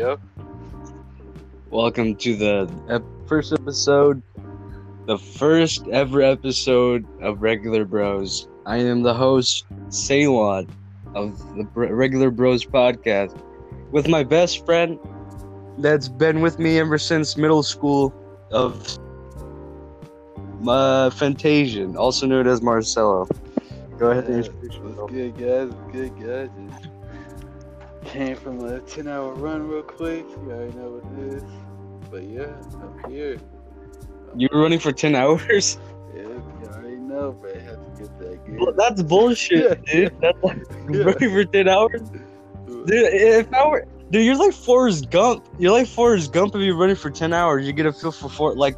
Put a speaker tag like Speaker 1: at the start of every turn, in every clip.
Speaker 1: yo.
Speaker 2: Welcome to the ep- first episode, the first ever episode of Regular Bros. I am the host, Ceylon, of the Br- Regular Bros podcast, with my best friend that's been with me ever since middle school of uh, Fantasian, also known as Marcelo. Go ahead and introduce yourself.
Speaker 1: good, guys? Good, guys? Came from a 10 hour run real quick. You already know what it is. But yeah, I'm here.
Speaker 2: You were running for 10 hours?
Speaker 1: Yeah, you already know, but I have to get that.
Speaker 2: Well, That's bullshit, dude. That's like
Speaker 1: Yeah.
Speaker 2: running for 10 hours? Dude, if I were, dude, you're like Forrest Gump. You're like Forrest Gump if you're running for ten hours. You get a feel for for like,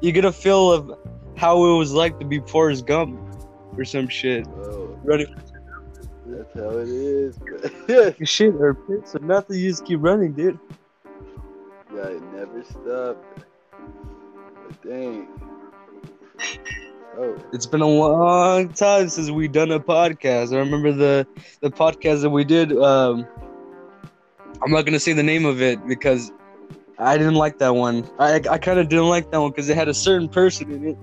Speaker 2: you get a feel of how it was like to be Forrest Gump or some shit.
Speaker 1: Oh,
Speaker 2: Running
Speaker 1: that's how it is.
Speaker 2: For shit or piss or nothing. You just keep running, dude.
Speaker 1: gotta never stop. But dang. Oh,
Speaker 2: It's been a long time since we done a podcast. I remember the the podcast that we did. Um, I'm not gonna say the name of it because I didn't like that one. I I kind of didn't like that one because it had a certain person in it,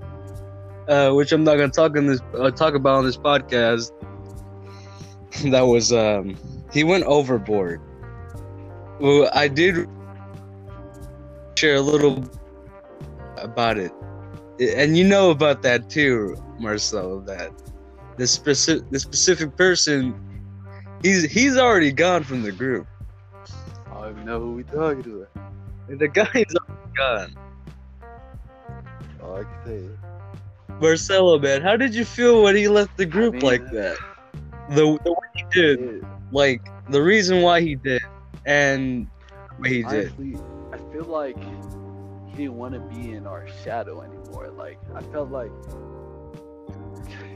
Speaker 2: uh, which I'm not gonna talk on this uh, talk about on this podcast. that was um, he went overboard. Well, I did share a little about it and you know about that too, Marcelo. That this specific the specific person, he's he's already gone from the group.
Speaker 1: I don't even know who we talking to.
Speaker 2: The guy is already gone.
Speaker 1: All I can say is.
Speaker 2: Marcelo, man, how did you feel when he left the group
Speaker 1: mean,
Speaker 2: like that? The the way he did, like the reason why he did, and what he did.
Speaker 1: Honestly, I feel like he didn't want to be in our shadow anymore. Like I felt like.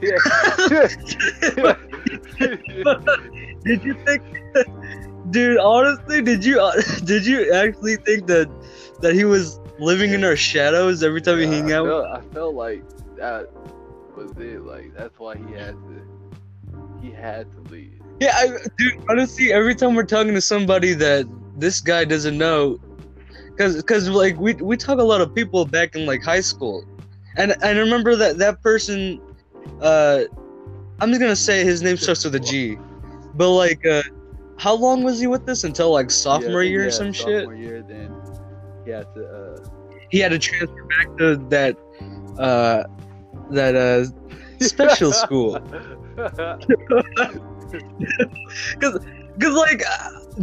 Speaker 2: did you think, dude? Honestly, did you uh, did you actually think that that he was living in our shadows every time we hang
Speaker 1: I
Speaker 2: out?
Speaker 1: felt, I felt like that was it. Like that's why he had to. He had to leave.
Speaker 2: Yeah, I, dude. Honestly, every time we're talking to somebody that this guy doesn't know, because because like we we talk a lot of people back in like high school, and and I remember that that person, uh, I'm just gonna say his name starts with a G, but like, uh, how long was he with us until like sophomore
Speaker 1: Yeah,
Speaker 2: year
Speaker 1: yeah,
Speaker 2: or some shit?
Speaker 1: Sophomore year, then he had to. Uh,
Speaker 2: He had to transfer back to that, uh, that uh special school. Cause, cause like,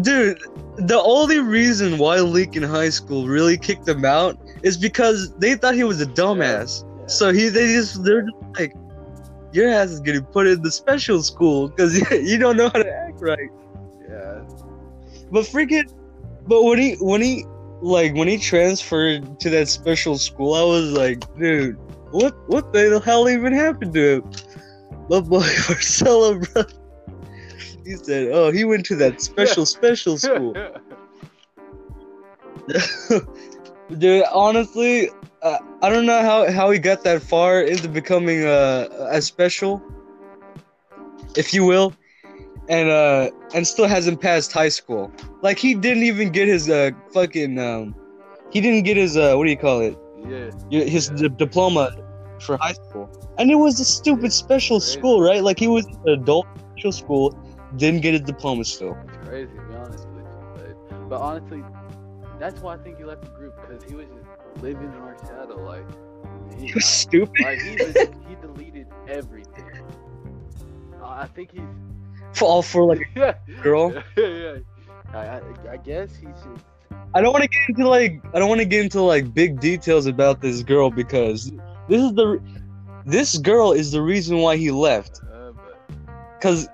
Speaker 2: dude, the only reason why Lincoln High School really kicked him out is because they thought he was a dumbass.
Speaker 1: Yeah.
Speaker 2: So he, they just, they're just like, your ass is getting put in the special school because you don't know how to act right.
Speaker 1: yeah.
Speaker 2: But freaking, but when he, when he, like, when he transferred to that special school, I was like, dude, what, what the hell even happened to him? My boy Marcelo, bro. He said, "Oh, he went to that special special school." Dude, honestly, uh, I don't know how, how he got that far into becoming uh, a special, if you will, and uh, and still hasn't passed high school. Like he didn't even get his uh fucking um, he didn't get his uh what do you call it?
Speaker 1: yeah.
Speaker 2: His
Speaker 1: Yeah.
Speaker 2: d- diploma for high school, and it was a stupid special
Speaker 1: Crazy.
Speaker 2: school, right? Like he was an adult special school, didn't get his diploma still.
Speaker 1: It's crazy, to be honest with you. But, but honestly, that's why I think he left the group because he was just living in our shadow. Like, he,
Speaker 2: He was stupid.
Speaker 1: like he, was, he deleted everything. Uh, I think he's.
Speaker 2: Fall for like
Speaker 1: yeah,
Speaker 2: a girl.
Speaker 1: yeah. I, I, I guess he's just.
Speaker 2: I don't want to get into like I don't want to get into like big details about this girl because this is the this girl is the reason why he left. Cause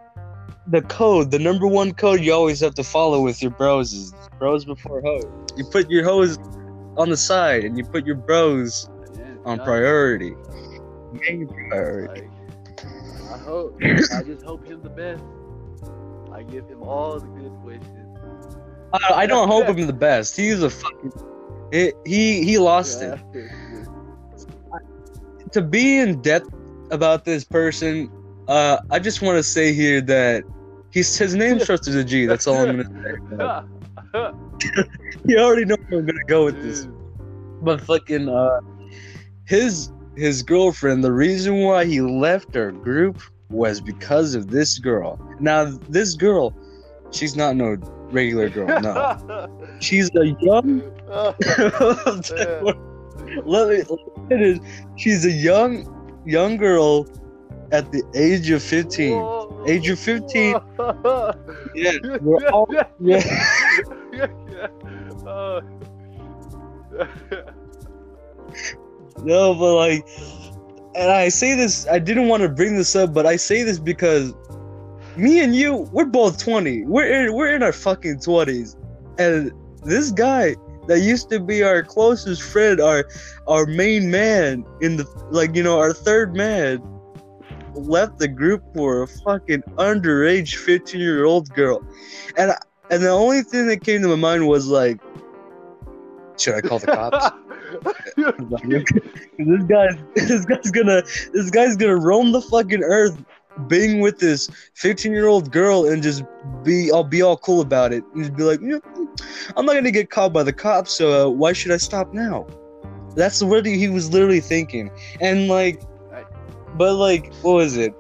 Speaker 2: the code, the number one code you always have to follow with your bros is bros before hoes. You put your hoes on the side and you put your bros
Speaker 1: yeah,
Speaker 2: on
Speaker 1: honest,
Speaker 2: priority. Main priority.
Speaker 1: Like, I hope. I just hope him the best. I give him all the good wishes.
Speaker 2: I, I don't hope him the best. He's a fucking. He he, he lost it. To be in depth about this person, uh, I just want to say here that he's his name starts with a G. That's all I'm gonna say. you already know where I'm gonna go with this. But fucking uh his his girlfriend, the reason why he left our group was because of this girl. Now this girl, she's not no regular girl, no. She's a young let me let me she's a young young girl at the age of 15. Age of 15. Yeah, we're all yeah.
Speaker 1: Uh,
Speaker 2: No, but like, and I say this, I didn't want to bring this up, but I say this because me and you, we're both 20. We're in, we're in our fucking 20s. And this guy that used to be our closest friend, our our main man in the like, you know, our third man left the group for a fucking underage 15-year-old girl. And I- and the only thing that came to my mind was like should I call the cops? this guy's this guy's gonna this guy's gonna roam the fucking earth being with this 15 year old girl and just be I'll be all cool about it and just be like "You know, I'm not gonna get caught by the cops so uh, why should I stop now that's what he was literally thinking and like but like what was it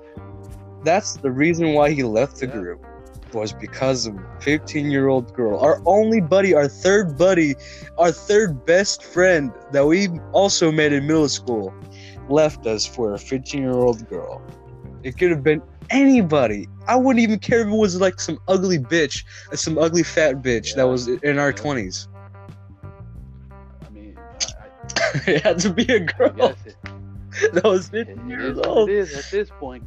Speaker 2: that's the reason why he left the
Speaker 1: Yeah.
Speaker 2: group was because of 15 year old girl our only buddy our third buddy our third best friend that we also met in middle school left us for a 15 year old girl. It could have been anybody. I wouldn't even care if it was like some ugly bitch, uh, some ugly fat bitch that was in our
Speaker 1: Yeah.
Speaker 2: 20s.
Speaker 1: I mean, I,
Speaker 2: it had to be a girl
Speaker 1: it,
Speaker 2: that was
Speaker 1: it,
Speaker 2: 15
Speaker 1: it
Speaker 2: years
Speaker 1: is
Speaker 2: old.
Speaker 1: it is at this point.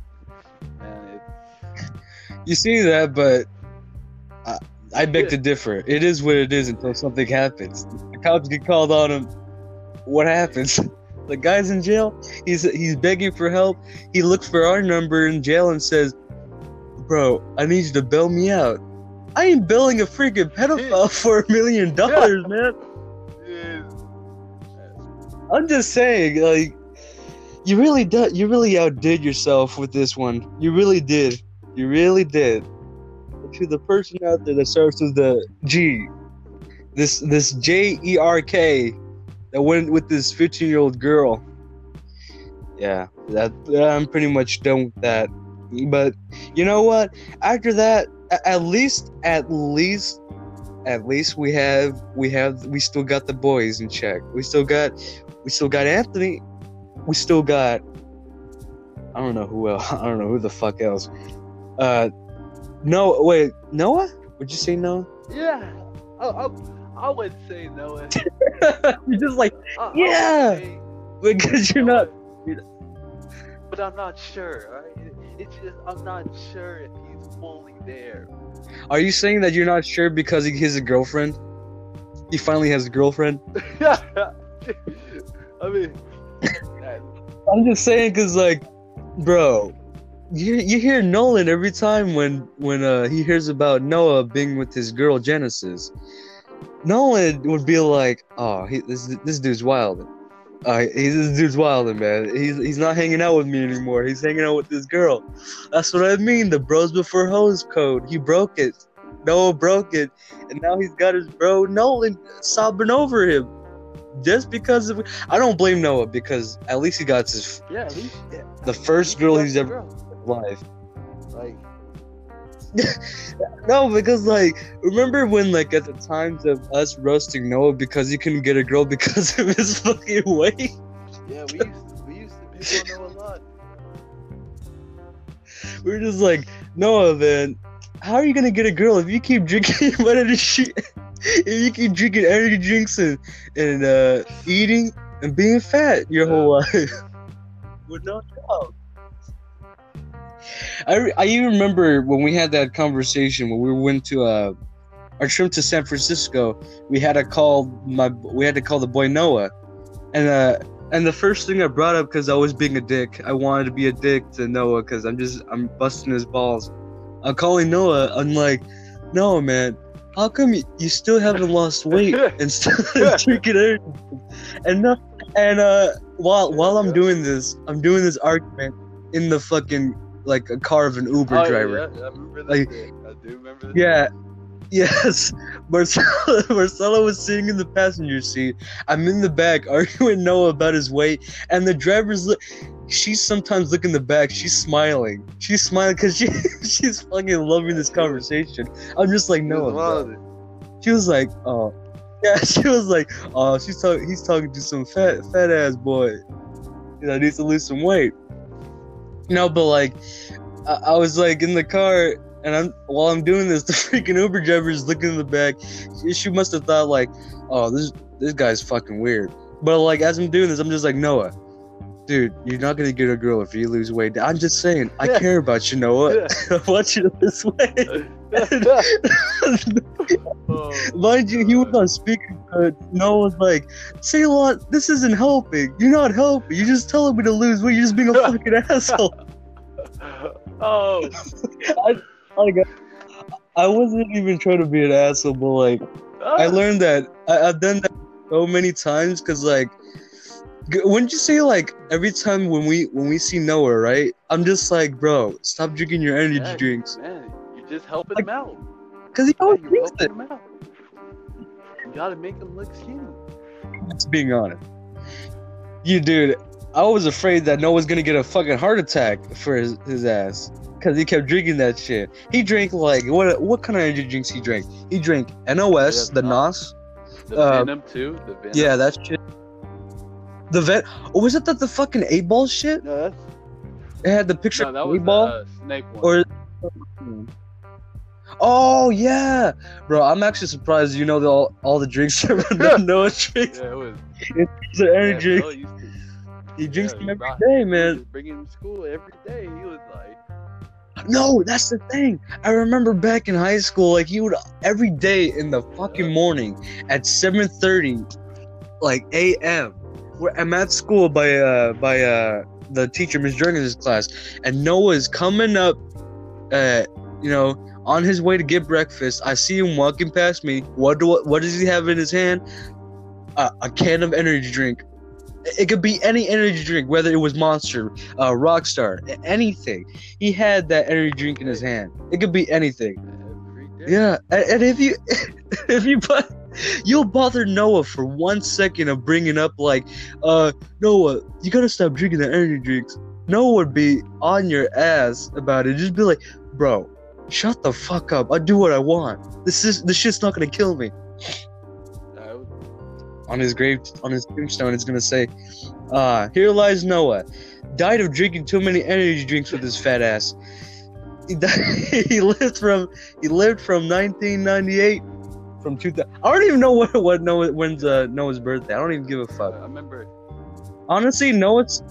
Speaker 1: And it,
Speaker 2: You see that, but I, I beg to differ. It is what it is until something happens. The cops get called on him. What happens? The guy's in jail. He's he's begging for help. He looks for our number in jail and says, "Bro, I need you to bail me out." I ain't billing a freaking pedophile for a million dollars, man. I'm just saying, like, you really did. You really outdid yourself with this one. You really did. You really did. To the person out there that starts with the G, this this J E R K, that went with this 15 year old girl. Yeah, that I'm pretty much done with that. But you know what? After that, at least, at least, at least we have we have we still got the boys in check. We still got we still got Anthony. We still got I don't know who else. I don't know who the fuck else. Uh, no, wait, Noah? Would you say Noah?
Speaker 1: yeah, Oh, I, I would say Noah.
Speaker 2: You're just like
Speaker 1: I-
Speaker 2: Yeah. because you're not.
Speaker 1: But I'm not sure. Right? It's just I'm not sure if he's fully there.
Speaker 2: Are you saying that you're not sure because he has a girlfriend? He finally has a girlfriend.
Speaker 1: I mean,
Speaker 2: I'm just saying because like, bro, you you hear Nolan every time when when uh he hears about Noah being with his girl Genesis. Nolan would be like, "Oh, he, this this dude's wild. Uh, he's this dude's wild, man. He's he's not hanging out with me anymore. He's hanging out with this girl. That's what I mean. The bros before hoes code. He broke it. Noah broke it, and now he's got his bro Nolan sobbing over him, just because of. I don't blame Noah because at least he got his
Speaker 1: yeah, at least
Speaker 2: the first girl he's ever
Speaker 1: girl.
Speaker 2: life.
Speaker 1: Like,
Speaker 2: No, because like remember when like at the times of us roasting Noah because he couldn't get a girl because of his fucking weight.
Speaker 1: yeah, we used to, we used to pick on Noah a lot.
Speaker 2: We are just like Noah, man. How are you gonna get a girl if you keep drinking energy? shit? If you keep drinking energy drinks and and uh, eating and being fat your whole life with no job. I, I even remember when we had that conversation when we went to uh, our trip to San Francisco. We had to call my we had to call the boy Noah, and uh, and the first thing I brought up because I was being a dick. I wanted to be a dick to Noah because I'm just I'm busting his balls. I'm calling Noah. I'm like, Noah, man, how come you, you still haven't lost weight and still drinking energy? And no, and uh, while while I'm doing this, I'm doing this argument in the fucking like a car of an Uber
Speaker 1: Oh,
Speaker 2: driver.
Speaker 1: Yeah, I remember this.
Speaker 2: Like-
Speaker 1: bit. I do remember this.
Speaker 2: Yeah. Yes, Marcelo, Marcelo was sitting in the passenger seat. I'm in the back arguing Noah about his weight, and the driver's look. She's sometimes looking in the back. She's smiling. She's smiling because she she's fucking loving this conversation. I'm just like Noah. bro."
Speaker 1: loving it.
Speaker 2: She was like, oh, yeah. She was like, oh, she's talking. He's talking to some fat fat ass boy. You know, needs to lose some weight. No, but like, I, I was like in the car, and I'm while I'm doing this, the freaking Uber driver is looking in the back. She, she must have thought like, oh, this this guy's fucking weird. But like, as I'm doing this, I'm just like, Noah. Dude, you're not gonna get a girl if you lose weight. I'm just saying, I
Speaker 1: Yeah.
Speaker 2: care about you, Noah. I want you to lose weight.
Speaker 1: Oh,
Speaker 2: Mind you, he was on speaker, but Noah was like, "Say a lot. This isn't helping. You're not helping. You're just telling me to lose weight. You're just being a fucking asshole."
Speaker 1: Oh,
Speaker 2: Like, I wasn't even trying to be an asshole, but like,
Speaker 1: Ah.
Speaker 2: I learned that I, I've done that so many times because like, wouldn't you say like every time when we when we see Noah, right? I'm just like, bro, stop drinking your energy
Speaker 1: Yeah.
Speaker 2: drinks
Speaker 1: man, just helping
Speaker 2: Like-
Speaker 1: him out.
Speaker 2: because he
Speaker 1: Yeah,
Speaker 2: always
Speaker 1: you're
Speaker 2: drinks it.
Speaker 1: him out. You gotta make him look skinny.
Speaker 2: Just being honest. You dude, I was afraid that Noah's gonna get a fucking heart attack for his, his ass. Cause he kept drinking that shit. He drank like what what kind of energy drinks he drank? He drank NOS,
Speaker 1: Yeah,
Speaker 2: the
Speaker 1: Nos.
Speaker 2: NOS.
Speaker 1: The
Speaker 2: Uh,
Speaker 1: Venom too. The Venom.
Speaker 2: Yeah, that shit. The vet oh, was it that the fucking eight ball shit?
Speaker 1: No, that's,
Speaker 2: It had the picture
Speaker 1: no, that
Speaker 2: of
Speaker 1: was
Speaker 2: eight ball?
Speaker 1: the uh, snake one.
Speaker 2: Or Oh yeah. Bro, I'm actually surprised you know the, all, all the drinks that Noah drinks.
Speaker 1: yeah, it was.
Speaker 2: It's an
Speaker 1: Yeah,
Speaker 2: energy
Speaker 1: Bill used to-
Speaker 2: He drinks
Speaker 1: yeah,
Speaker 2: them
Speaker 1: he
Speaker 2: every
Speaker 1: brought-
Speaker 2: day, man.
Speaker 1: bringing him to school every day. He was like,
Speaker 2: No, that's the thing. I remember back in high school, like he would every day in the fucking morning at 7:30, like a.m. Where I'm at school by uh by uh the teacher Miss Jergens' class, and Noah's coming up, uh you know on his way to get breakfast. I see him walking past me. What do what does he have in his hand? Uh, a can of energy drink. It could be any energy drink, whether it was Monster, uh, Rockstar, anything. He had that energy drink in his hand. It could be anything. Yeah, and, and if you, if you, but you'll bother Noah for one second of bringing up like, uh, Noah, you gotta stop drinking the energy drinks. Noah would be on your ass about it. Just be like, bro, shut the fuck up. I do what I want. This is this shit's not gonna kill me.
Speaker 1: Was-
Speaker 2: On his grave, on his tombstone, it's gonna say, uh, here lies Noah, died of drinking too many energy drinks with his fat ass. He, died, he lived from he lived from 1998 from 2000. I don't even know what what Noah when's uh, Noah's birthday. I don't even give a fuck.
Speaker 1: I remember.
Speaker 2: Honestly, Noah's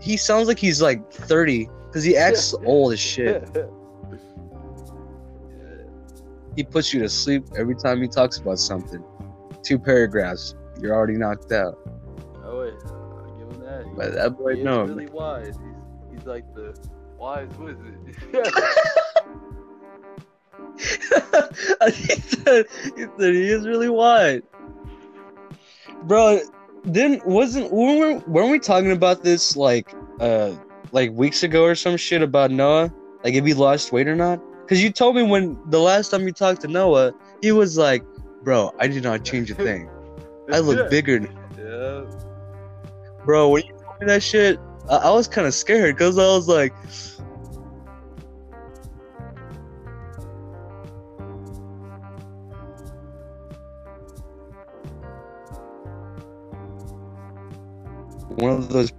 Speaker 2: he sounds like he's like 30 because he acts old as shit. He puts you to sleep every time he talks about something. Two paragraphs, you're already knocked out.
Speaker 1: Oh wait, I'll give him that.
Speaker 2: But that boy, no.
Speaker 1: really wise. He's, he's like the wise wizard.
Speaker 2: he, said, he said he is really wide. Bro, didn't wasn't weren't we, weren't we talking about this like uh like weeks ago or some shit about Noah? Like if he lost weight or not? Because you told me when the last time you talked to Noah, he was like, "Bro, I did not change a thing. I look
Speaker 1: Yeah.
Speaker 2: bigger."
Speaker 1: Yeah.
Speaker 2: Bro, when you told me that shit, I, I was kind of scared because I was like, one of those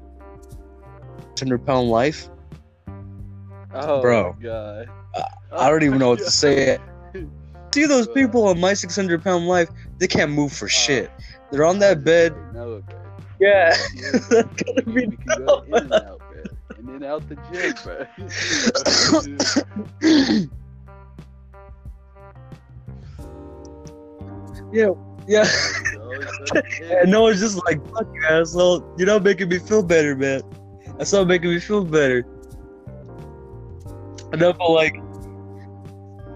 Speaker 2: hundred pound life.
Speaker 1: Oh
Speaker 2: Bro.
Speaker 1: god.
Speaker 2: I don't even know what to say. See those people on my six hundred pound life? They can't move for shit. They're on that bed. Yeah,
Speaker 1: Yeah,
Speaker 2: that's gonna be.
Speaker 1: go in and out, bro. In and out the gym, bro.
Speaker 2: yeah, yeah.
Speaker 1: Always such a
Speaker 2: And Noah's just like, fuck you, asshole. You're not making me feel better, man. That's not making me feel better. Know, but like,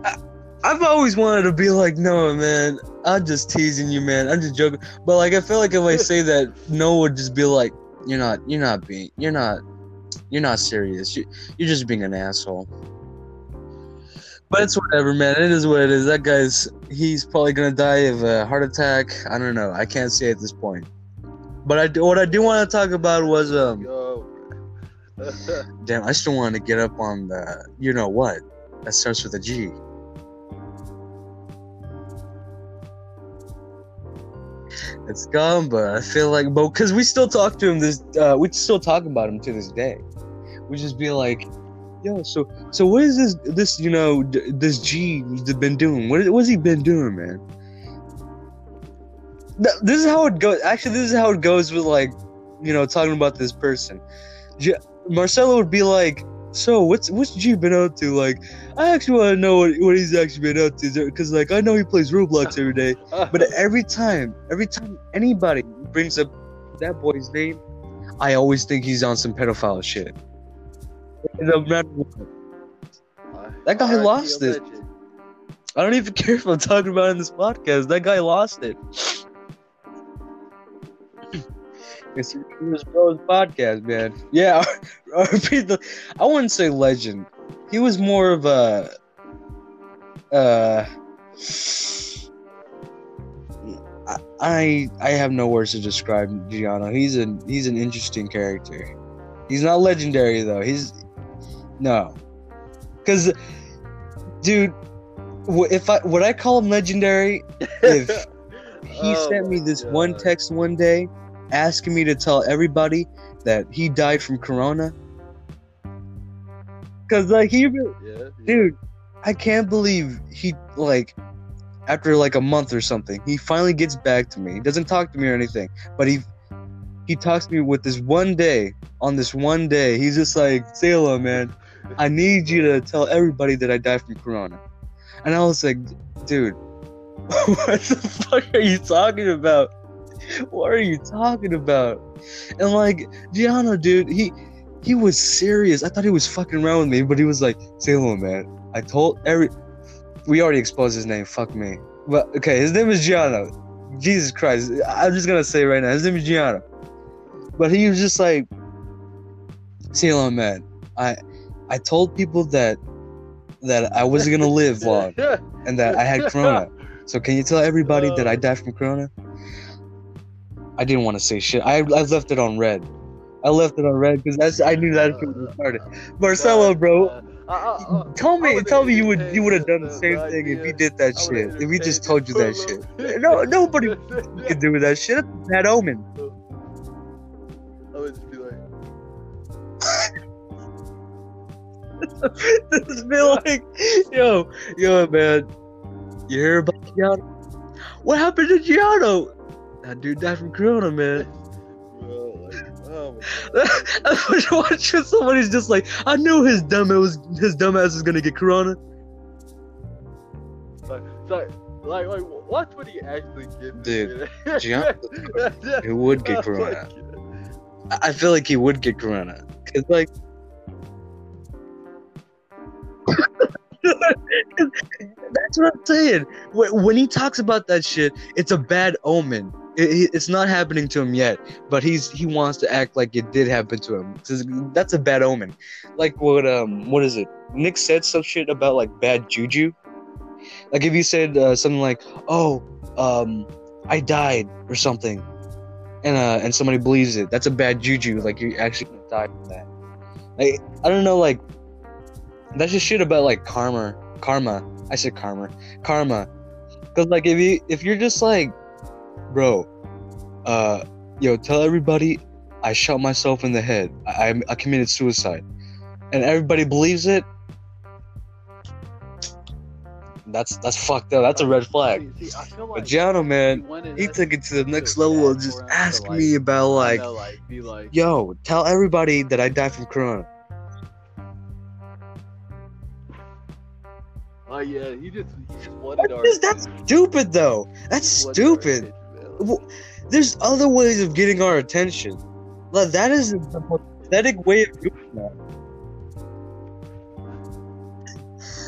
Speaker 2: I, I've always wanted to be like, no, man. I'm just teasing you, man. I'm just joking. But like, I feel like if I say that, Noah would just be like, you're not, you're not being, you're not, you're not serious. You, you're just being an asshole. But it's whatever, man. It is what it is. That guy's he's probably gonna die of a heart attack. I don't know. I can't say at this point. But I what I do want to talk about was um. Damn, I still want to get up on the you know what that starts with a G. It's gone, but I feel like, but because we still talk to him this, uh, we still talk about him to this day. We just be like, yo, so so what is this this you know d- this G been doing? What what's he been doing, man? This is how it goes. Actually, this is how it goes with like, you know, talking about this person. Marcelo would be like, "So what's what's G been up to?" Like, I actually want to know what, what he's actually been up to because like I know he plays Roblox every day. But every time, every time anybody brings up that boy's name, I always think he's on some pedophile shit. No matter what. that guy lost it. I don't even care if I'm talking about it in this podcast. That guy lost it. It's his bro's podcast, man. Yeah, the. I wouldn't say legend. He was more of a. Uh. I- I have no words to describe Giano. He's a he's an interesting character. He's not legendary though. He's no, because dude, if I would I call him legendary if he
Speaker 1: Oh
Speaker 2: sent me this one text one day asking me to tell everybody that he died from corona. Cause like he,
Speaker 1: Yeah, yeah.
Speaker 2: dude, I can't believe he like after like a month or something, he finally gets back to me. He doesn't talk to me or anything, but he he talks to me with this one day. On this one day, he's just like, Sailor man, I need you to tell everybody that I died from corona. And I was like, dude, what the fuck are you talking about? What are you talking about? And like Gianno, dude, he he was serious. I thought he was fucking around with me, but he was like, Sailor man, I told every we already exposed his name, fuck me. But okay, his name is Gianno. Jesus Christ. I'm just gonna say right now, his name is Gianno. But he was just like Sailor man, I I told people that that I wasn't gonna live long and that I had corona. So can you tell everybody that I uh. died from corona? I didn't want to say shit. I, I left it on red. I left it on red because that's I knew that shit was retarded. Marcelo, bro,
Speaker 1: Uh, uh, uh,
Speaker 2: tell me, tell me you would you would have done the same thing if you did that shit. If we just told you that shit.
Speaker 1: for a little
Speaker 2: No, nobody could do that shit. That's a bad omen.
Speaker 1: I would just be like,
Speaker 2: Just be like, yo, yo, man, you hear about Gianno? What happened to Gianno? That dude died from corona, man.
Speaker 1: bro, like, oh my god.
Speaker 2: I was watching somebody's just like, I knew his dumb was his dumbass was gonna get corona.
Speaker 1: Like, like, like, like, watch what he actually gets.
Speaker 2: Dude,
Speaker 1: Gian-
Speaker 2: Gian- He would get
Speaker 1: Oh
Speaker 2: corona.
Speaker 1: God.
Speaker 2: I I feel like he would get corona. Cause like That's what I'm saying. When, when he talks about that shit, it's a bad omen. It, it- it's not happening to him yet, but he's he wants to act like it did happen to him. 'Cause That's a bad omen. Like what um what is it? Nick said some shit about like bad juju. Like if you said uh, something like, "Oh, um, I died" or something, and uh and somebody believes it, that's a bad juju. Like you're actually gonna die from that. Like I don't know, like that's just shit about like karma. Karma. I said karma. Karma. Cause like if you if you're just like, bro, uh, yo, tell everybody I shot myself in the head. I I, I committed suicide, and everybody believes it. That's that's fucked up. That's a red flag.
Speaker 1: See, see, feel
Speaker 2: But
Speaker 1: like
Speaker 2: Gianno, man,
Speaker 1: he wanted
Speaker 2: he
Speaker 1: us
Speaker 2: took it to the next level just
Speaker 1: for him to,
Speaker 2: ask
Speaker 1: like,
Speaker 2: me about like,
Speaker 1: like, like,
Speaker 2: yo, tell everybody that I died from corona.
Speaker 1: oh yeah, he just, he just wanted our.
Speaker 2: That's, that's stupid though. That's stupid.
Speaker 1: Attention, man.
Speaker 2: Well, There's other ways of getting our attention. Like that is the most pathetic way of doing that.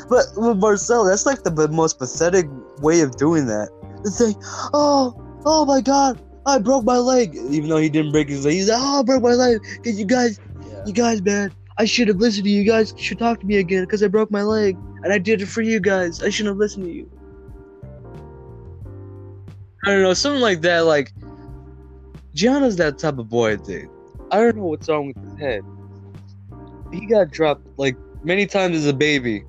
Speaker 2: But with Marcel, that's like the most pathetic way of doing that. The thing, oh, oh my god, I broke my leg. Even though he didn't break his leg, he's like, oh, I broke my leg. Cause you guys,
Speaker 1: Yeah.
Speaker 2: you guys, man, I should have listened to you. You guys should talk to me again because I broke my leg. and I did it for you guys. I shouldn't have listened to you. I don't know, something like that. Like, Gianna's that type of boy, dude. I don't know what's wrong with his head. He got dropped like many times as a baby,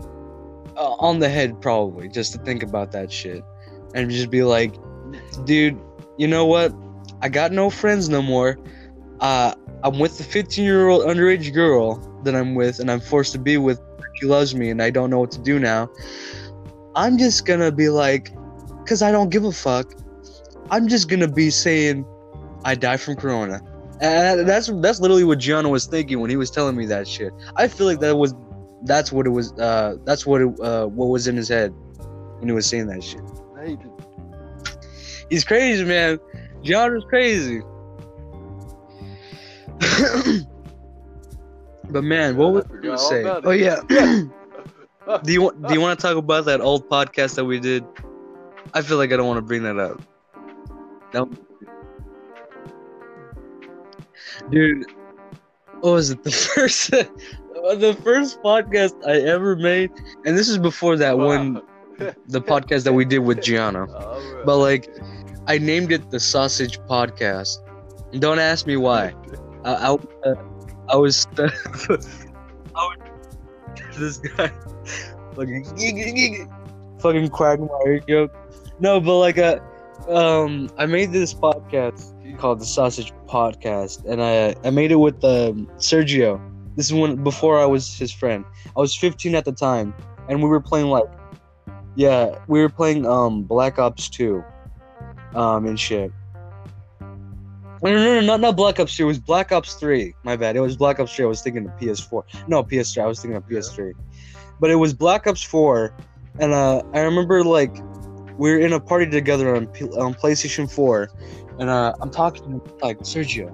Speaker 2: uh, on the head probably, just to think about that shit, and just be like, dude, you know what? I got no friends no more. Uh, I'm with the 15 year old underage girl that I'm with, and I'm forced to be with. She loves me, and I don't know what to do now. I'm just gonna be like, cause I don't give a fuck. I'm just gonna be saying, I die from corona. And that's that's literally what Gianna was thinking when he was telling me that shit. I feel like that was that's what it was. Uh, that's what it, uh, what was in his head when he was saying that shit. He's crazy, man. Gianna's crazy. but man, what was
Speaker 1: I
Speaker 2: I
Speaker 1: forgot
Speaker 2: gonna
Speaker 1: all
Speaker 2: say? Oh yeah. do you do you want to talk about that old podcast that we did? I feel like I don't want to bring that up. No. Dude, what was it? The first the first podcast I ever made, and this is before that one the podcast that we did with Gianna. But like, I named it the Sausage Podcast. Don't ask me why. I I, uh, I was I was this guy fucking fucking quagmire joke. No, but like uh, um, I made this podcast called the Sausage Podcast, and I I made it with um, Sergio. This is when before I was his friend. I was 15 at the time, and we were playing like, yeah, we were playing um Black Ops 2, um and shit. No, no, no, not not Black Ops 2. It was Black Ops 3. My bad. It was Black Ops 3. I was thinking of PS4. No, PS3. I was thinking of PS3. But it was Black Ops 4, and uh, I remember like we were in a party together on P- on PlayStation 4, and uh, I'm talking to like Sergio.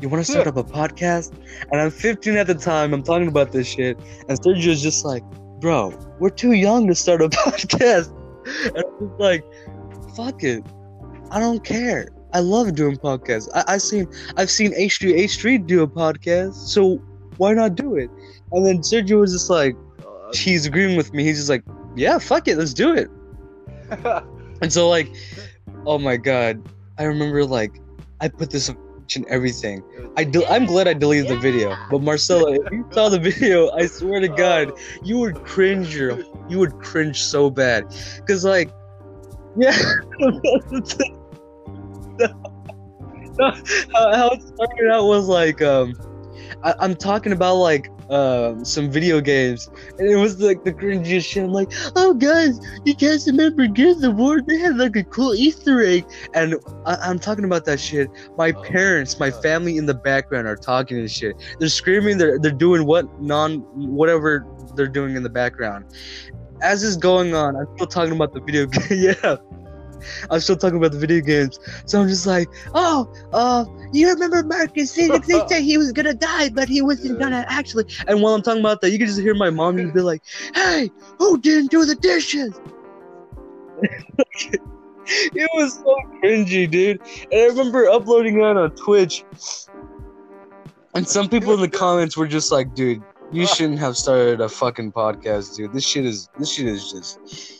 Speaker 2: You want to start up a podcast? And I'm 15 at the time. I'm talking about this shit, and Sergio's just like, "Bro, we're too young to start a podcast." And I'm just like, "Fuck it, I don't care. I love doing podcasts. I, I seen I've seen H3 H3 do a podcast, so why not do it?" And then Sergio was just like,
Speaker 1: Uh,
Speaker 2: he's agreeing with me. He's just like, "Yeah, fuck it, let's do it." And so like, oh my god, I remember like I put this in everything. I del- I'm glad I deleted the video, but Marcelo, if you saw the video, I swear to God, you would cringe. Your, you would cringe so bad, cause like, yeah. how, how it started out was like, um, I, I'm talking about like um some video games, and it was like the cringiest shit. I'm like, oh guys, you guys remember Gears of War? They had like a cool Easter egg, and I- I'm talking about that shit. My
Speaker 1: Oh,
Speaker 2: parents, my
Speaker 1: God.
Speaker 2: family in the background are talking and shit. They're screaming. They're they're doing what non whatever they're doing in the background. As is going on, I'm still talking about the video game. yeah. I'm still talking about the video games. So I'm just like, oh, uh, you remember Marcus? He, they said he was gonna die, but he wasn't gonna actually. And while I'm talking about that, you can just hear my mom and be like, hey, who didn't do the dishes? it was so cringy, dude. And I remember uploading that on Twitch. And some people in the comments were just like, dude, you shouldn't have started a fucking podcast, dude. This shit is this shit is just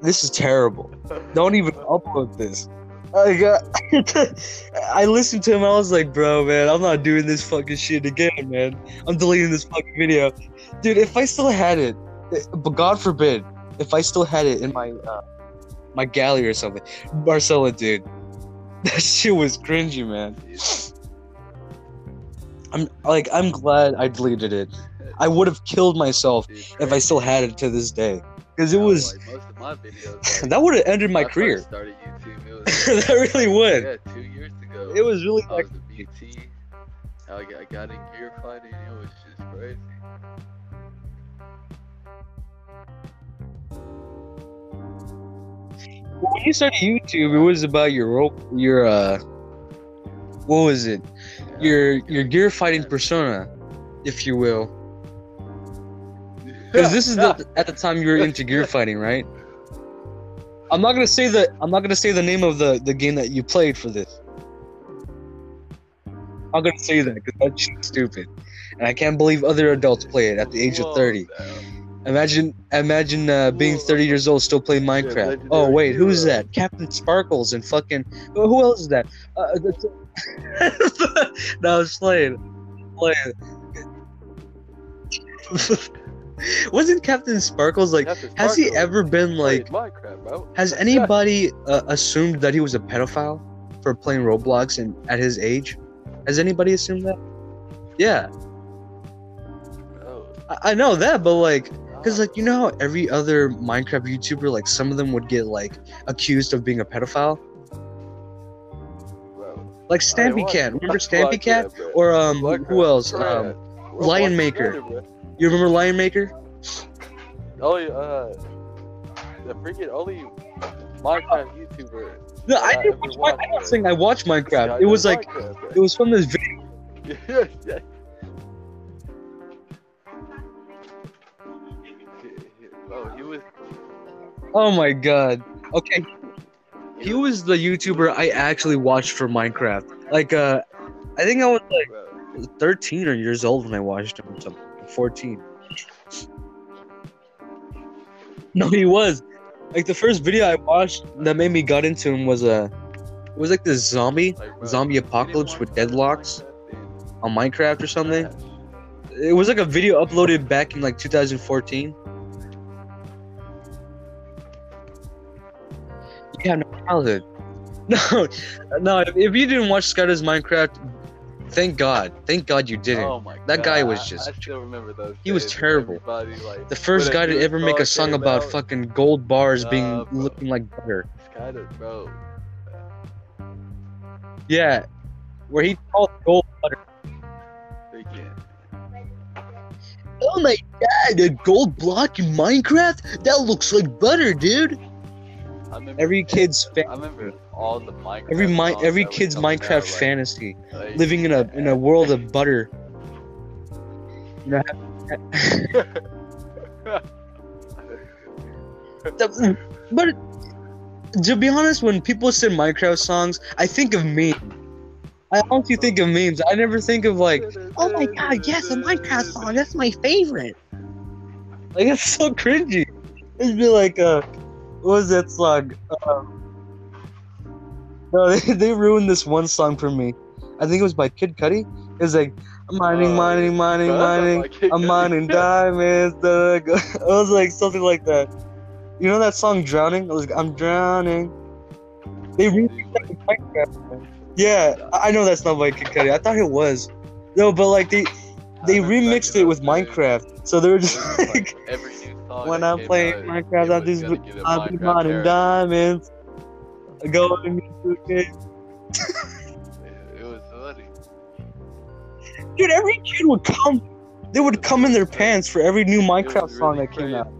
Speaker 2: this is terrible. Don't even upload this. I got I listened to him, I was like, bro, man, I'm not doing this fucking shit again, man. I'm deleting this fucking video. Dude, if I still had it, eh, but God forbid, if I still had it in my uh, my galley or something, Marcelo, dude, that shit was cringy, man. I'm like, I'm glad I deleted it. I would have killed myself if I still had it to this day, because it was
Speaker 1: like most of my videos. Like,
Speaker 2: that would have ended my career.
Speaker 1: started YouTube. It was
Speaker 2: that really would.
Speaker 1: yeah, two years ago.
Speaker 2: It was really
Speaker 1: I
Speaker 2: like
Speaker 1: was a BT. I got, I got in gear fighting. It was just crazy.
Speaker 2: when you started YouTube, it was about your role, your uh, what was it?
Speaker 1: Yeah,
Speaker 2: Your your gear fighting persona, if you will. Because this is the at the time you were into gear fighting, right? I'm not gonna say the I'm not gonna say the name of the the game that you played for this. I'm gonna say that because that's stupid, and I can't believe other adults play it at the age of 30.
Speaker 1: now.
Speaker 2: Imagine, imagine uh, being 30 years old still playing Minecraft.
Speaker 1: legendary
Speaker 2: oh wait, who's that? CaptainSparklez and fucking who who else is that? Uh, that's- no, I was playing, playing. Wasn't CaptainSparklez like?
Speaker 1: Captain
Speaker 2: Has he ever been like?
Speaker 1: Minecraft, bro?
Speaker 2: Has anybody uh, assumed that he was a pedophile for playing Roblox and at his age? Has anybody assumed that? Yeah,
Speaker 1: Oh,
Speaker 2: I, I know that, but like. Cause
Speaker 1: oh,
Speaker 2: like you know how every other Minecraft YouTuber, like some of them would get like accused of being a pedophile,
Speaker 1: bro.
Speaker 2: like Stampy Cat. Remember Stampy Cat? Or um,
Speaker 1: Minecraft,
Speaker 2: who else? Um, Lion Maker. You remember Lion Maker?
Speaker 1: Only uh, the freaking only Minecraft YouTuber.
Speaker 2: No, I
Speaker 1: Yeah,
Speaker 2: didn't watch.
Speaker 1: been
Speaker 2: I'm not saying I watched Minecraft.
Speaker 1: guy
Speaker 2: It was like
Speaker 1: Minecraft,
Speaker 2: it was from this video.
Speaker 1: bro. yeah. Oh, he was.
Speaker 2: Oh my god. Okay, he was the YouTuber I actually watched for Minecraft. Like uh, I think I was like 13 or years old when I watched him or something. 14. No, he was. Like the first video I watched that made me got into him was a, it was like this zombie zombie apocalypse with
Speaker 1: Deadlox
Speaker 2: on Minecraft or something. It was like a video uploaded back in like 2014. Yeah, no childhood. No, no. If, you didn't watch Sky Does Minecraft, thank God. Thank God you didn't.
Speaker 1: Oh my
Speaker 2: That guy was just-
Speaker 1: I still remember those.
Speaker 2: he was terrible.
Speaker 1: like,
Speaker 2: the first guy to ever make a song about
Speaker 1: out,
Speaker 2: fucking gold bars uh,
Speaker 1: being bro.
Speaker 2: looking like butter.
Speaker 1: Skyler, bro.
Speaker 2: Yeah, where he called gold butter. Oh my god, a gold block in Minecraft? That looks like butter, dude.
Speaker 1: I remember,
Speaker 2: Every kid's
Speaker 1: I remember all the Minecraft.
Speaker 2: every mi- every kid's Minecraft
Speaker 1: out, like,
Speaker 2: fantasy,
Speaker 1: like,
Speaker 2: living in a in a world of butter. You know, the- but to be honest, when people say Minecraft songs, I think of memes. I honestly think of memes. I never think of like, oh my god, yes, a Minecraft song. That's my favorite. Like it's so cringy. It'd be like, uh, what was that song? Um, bro, they, they ruined this one song for me. I think it was by Kid Cudi. It was like, I'm mining,
Speaker 1: Oh,
Speaker 2: mining, mining, mining.
Speaker 1: Kid
Speaker 2: I'm mining diamonds. da- da- It was like something like that. You know that song "Drowning"? I was like, I'm drowning. They remixed that Minecraft. Yeah, I know that's not by Kid Cudi. I thought it was. No, but like they they
Speaker 1: I remember back
Speaker 2: remixed it with Minecraft, so they were just like,
Speaker 1: every Oh,
Speaker 2: when I'm playing
Speaker 1: out,
Speaker 2: Minecraft,
Speaker 1: was
Speaker 2: just
Speaker 1: gonna get a
Speaker 2: I'm
Speaker 1: Minecraft
Speaker 2: mining diamonds. Going into a game.
Speaker 1: It was funny.
Speaker 2: Dude, every kid would come. They would come in their pants for every new Minecraft
Speaker 1: was
Speaker 2: song
Speaker 1: really
Speaker 2: that came
Speaker 1: crazy.
Speaker 2: out.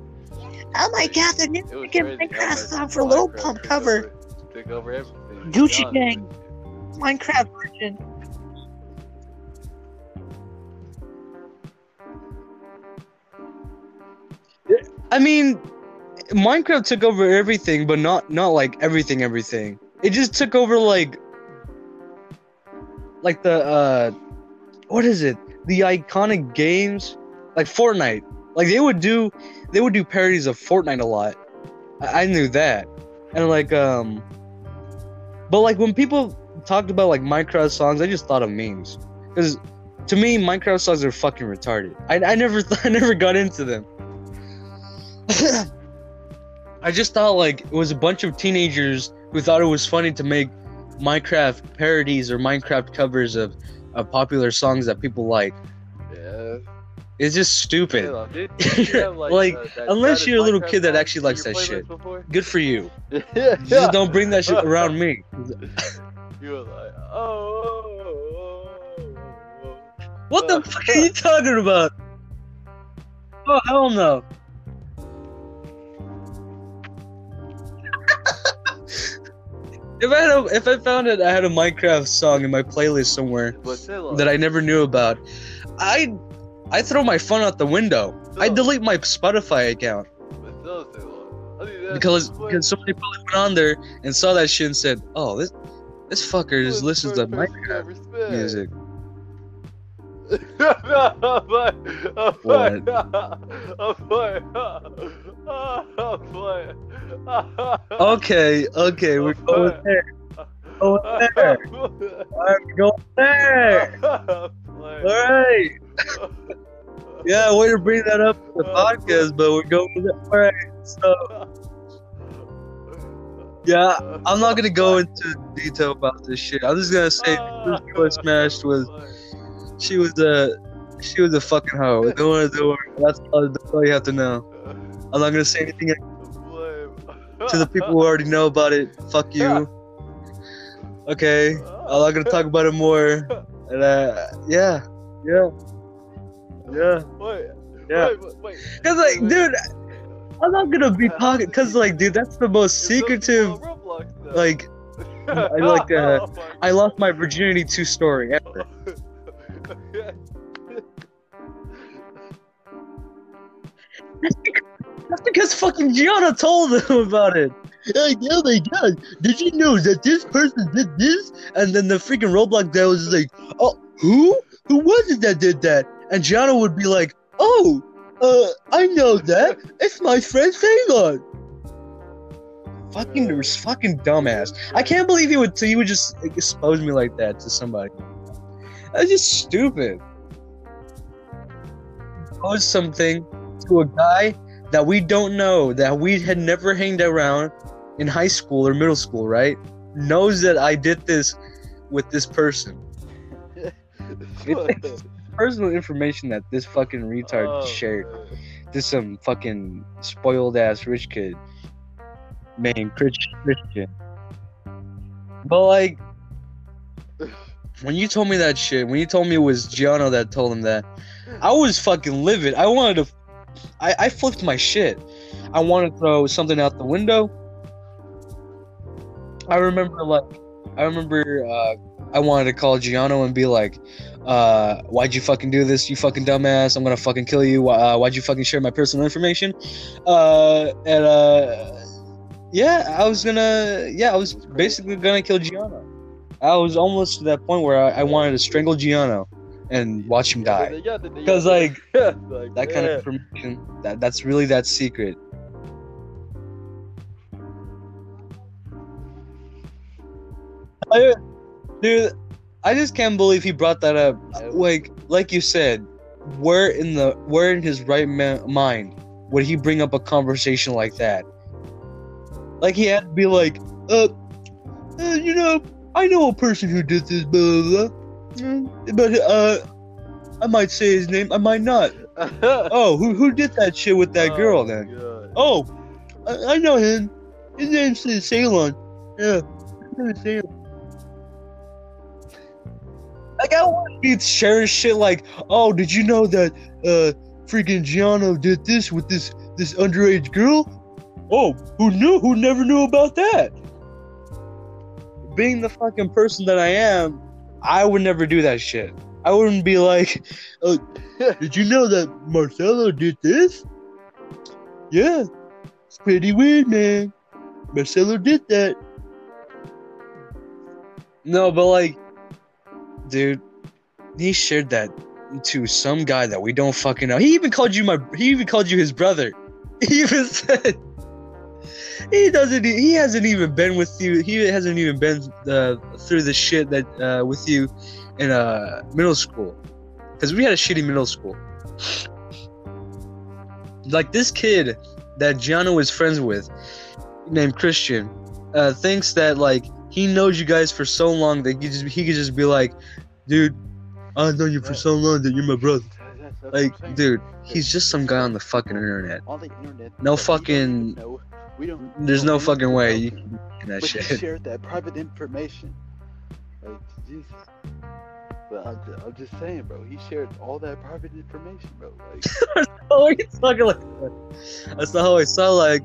Speaker 2: Oh my god, the new fucking Minecraft song for
Speaker 1: Minecraft
Speaker 2: Pump cover.
Speaker 1: over- Took over everything.
Speaker 2: Gucci Gang. Minecraft version. I mean, Minecraft took over everything, but not not like everything. Everything. It just took over like, like the uh, what is it? The iconic games, like Fortnite. Like they would do, they would do parodies of Fortnite a lot. I, I knew that, and like um, but like when people talked about like Minecraft songs, I just thought of memes. Because to me, Minecraft songs are fucking retarded. I, I never I never got into them. I just thought like it was a bunch of teenagers who thought it was funny to make Minecraft parodies or Minecraft covers of, of popular songs that people like.
Speaker 1: Yeah.
Speaker 2: It's just stupid.
Speaker 1: Caleb, did- did have,
Speaker 2: Like,
Speaker 1: uh, that
Speaker 2: unless
Speaker 1: Static
Speaker 2: you're a little
Speaker 1: Minecraft
Speaker 2: kid that actually likes that shit.
Speaker 1: before?
Speaker 2: Good for you.
Speaker 1: yeah.
Speaker 2: Just don't bring that shit around me.
Speaker 1: You were like, oh, oh, oh, oh, oh.
Speaker 2: What the fuck are you talking about? Oh hell no. If I had a, if I found it, I had a Minecraft song in my playlist somewhere that I never knew about. I I throw my phone out the window. I delete my Spotify account
Speaker 1: but still, still, I mean, that's
Speaker 2: because because somebody probably went on there and saw that shit and said, "Oh, this this fucker just listens to Minecraft music." What? Okay, okay, we're going there. Going there. Alright, we're going there. Alright. Yeah, way to bring that up in the oh, podcast, but we're going there. Alright, so yeah, I'm not gonna go into detail about this shit. I'm just gonna say this girl I smashed was she was a she was a fucking hoe. Don't wanna do. That's all, that's all you have to know. I'm not gonna say anything to the people who already know about it. Fuck you. Okay, I'm not gonna talk about it more. And uh, yeah, yeah, yeah.
Speaker 1: Wait,
Speaker 2: Yeah.
Speaker 1: wait, wait, wait.
Speaker 2: Cause like, dude, I'm not gonna be talking. Cause like, dude, that's the most secretive.
Speaker 1: Roblox.
Speaker 2: Like, I like, uh,
Speaker 1: Oh
Speaker 2: I lost my virginity to story ever. That's because fucking Gianna told them about it. Like, oh my god, did you know that this person did this? And then the freaking Roblox guy was like, oh, who? Who was it that did that? And Gianna would be like, oh, uh, I know that. It's my friend Phagon. Fucking, fucking dumbass. I can't believe he would, he would just expose me like that to somebody. That's just stupid. Post something to a guy that we don't know, that we had never hanged around in high school or middle school, right? Knows that I did this with this person. Personal information that this fucking retard
Speaker 1: Oh,
Speaker 2: shared to some fucking spoiled ass rich kid named Chris- Christian. But like, when you told me that shit, when you told me it was Gianno that told him that, I was fucking livid. I wanted to, I, I flipped my shit. I wanted to throw something out the window. I remember like, I remember uh, I wanted to call Gianno and be like, uh, why'd you fucking do this, you fucking dumbass? I'm gonna fucking kill you. Uh, why'd you fucking share my personal information? Uh, and uh, yeah, I was gonna, yeah, I was basically gonna kill Gianno. I was almost to that point where I, I wanted to strangle Gianno and watch him die. Because like that kind of information, that that's really that secret. I, dude, I just can't believe he brought that up. Like, like you said, where in the where in his right ma- mind would he bring up a conversation like that? Like he had to be like, uh, uh you know, I know a person who did this, blah blah, blah. But uh, I might say his name, I might not. Oh, who who did that shit with that girl then? Oh, I, I know him. His name's Ceylon. Yeah, his name is Ceylon. Like I want to be sharing shit like, oh, did you know that uh freaking Gianno did this with this this underage girl? Oh, who knew? Who never knew about that? Being the fucking person that I am, I would never do that shit. I wouldn't be like, oh, did you know that Marcelo did this? Yeah, it's pretty weird, man. Marcelo did that. No, but like, dude, he shared that to some guy that we don't fucking know. He even called you my. He even called you his brother. He even said he doesn't. He hasn't even been with you. He hasn't even been uh, through the shit that uh, with you in uh, middle school. Because we had a shitty middle school. Like this kid that Gianna was friends with, named Christian, uh, thinks that like he knows you guys for so long that he just he could just be like, dude, I've known you for so long that you're my brother. Like, dude, he's just some guy on the fucking internet.
Speaker 1: on the internet.
Speaker 2: No
Speaker 1: that we don't
Speaker 2: fucking-.
Speaker 1: We don't.
Speaker 2: There's no fucking way you can that shit.
Speaker 1: shared that private information. Like Jesus. But I'm, ju- I'm just saying, bro. He shared all that private information, bro. Like,
Speaker 2: Oh, he's talking like that. That's not how I sound like.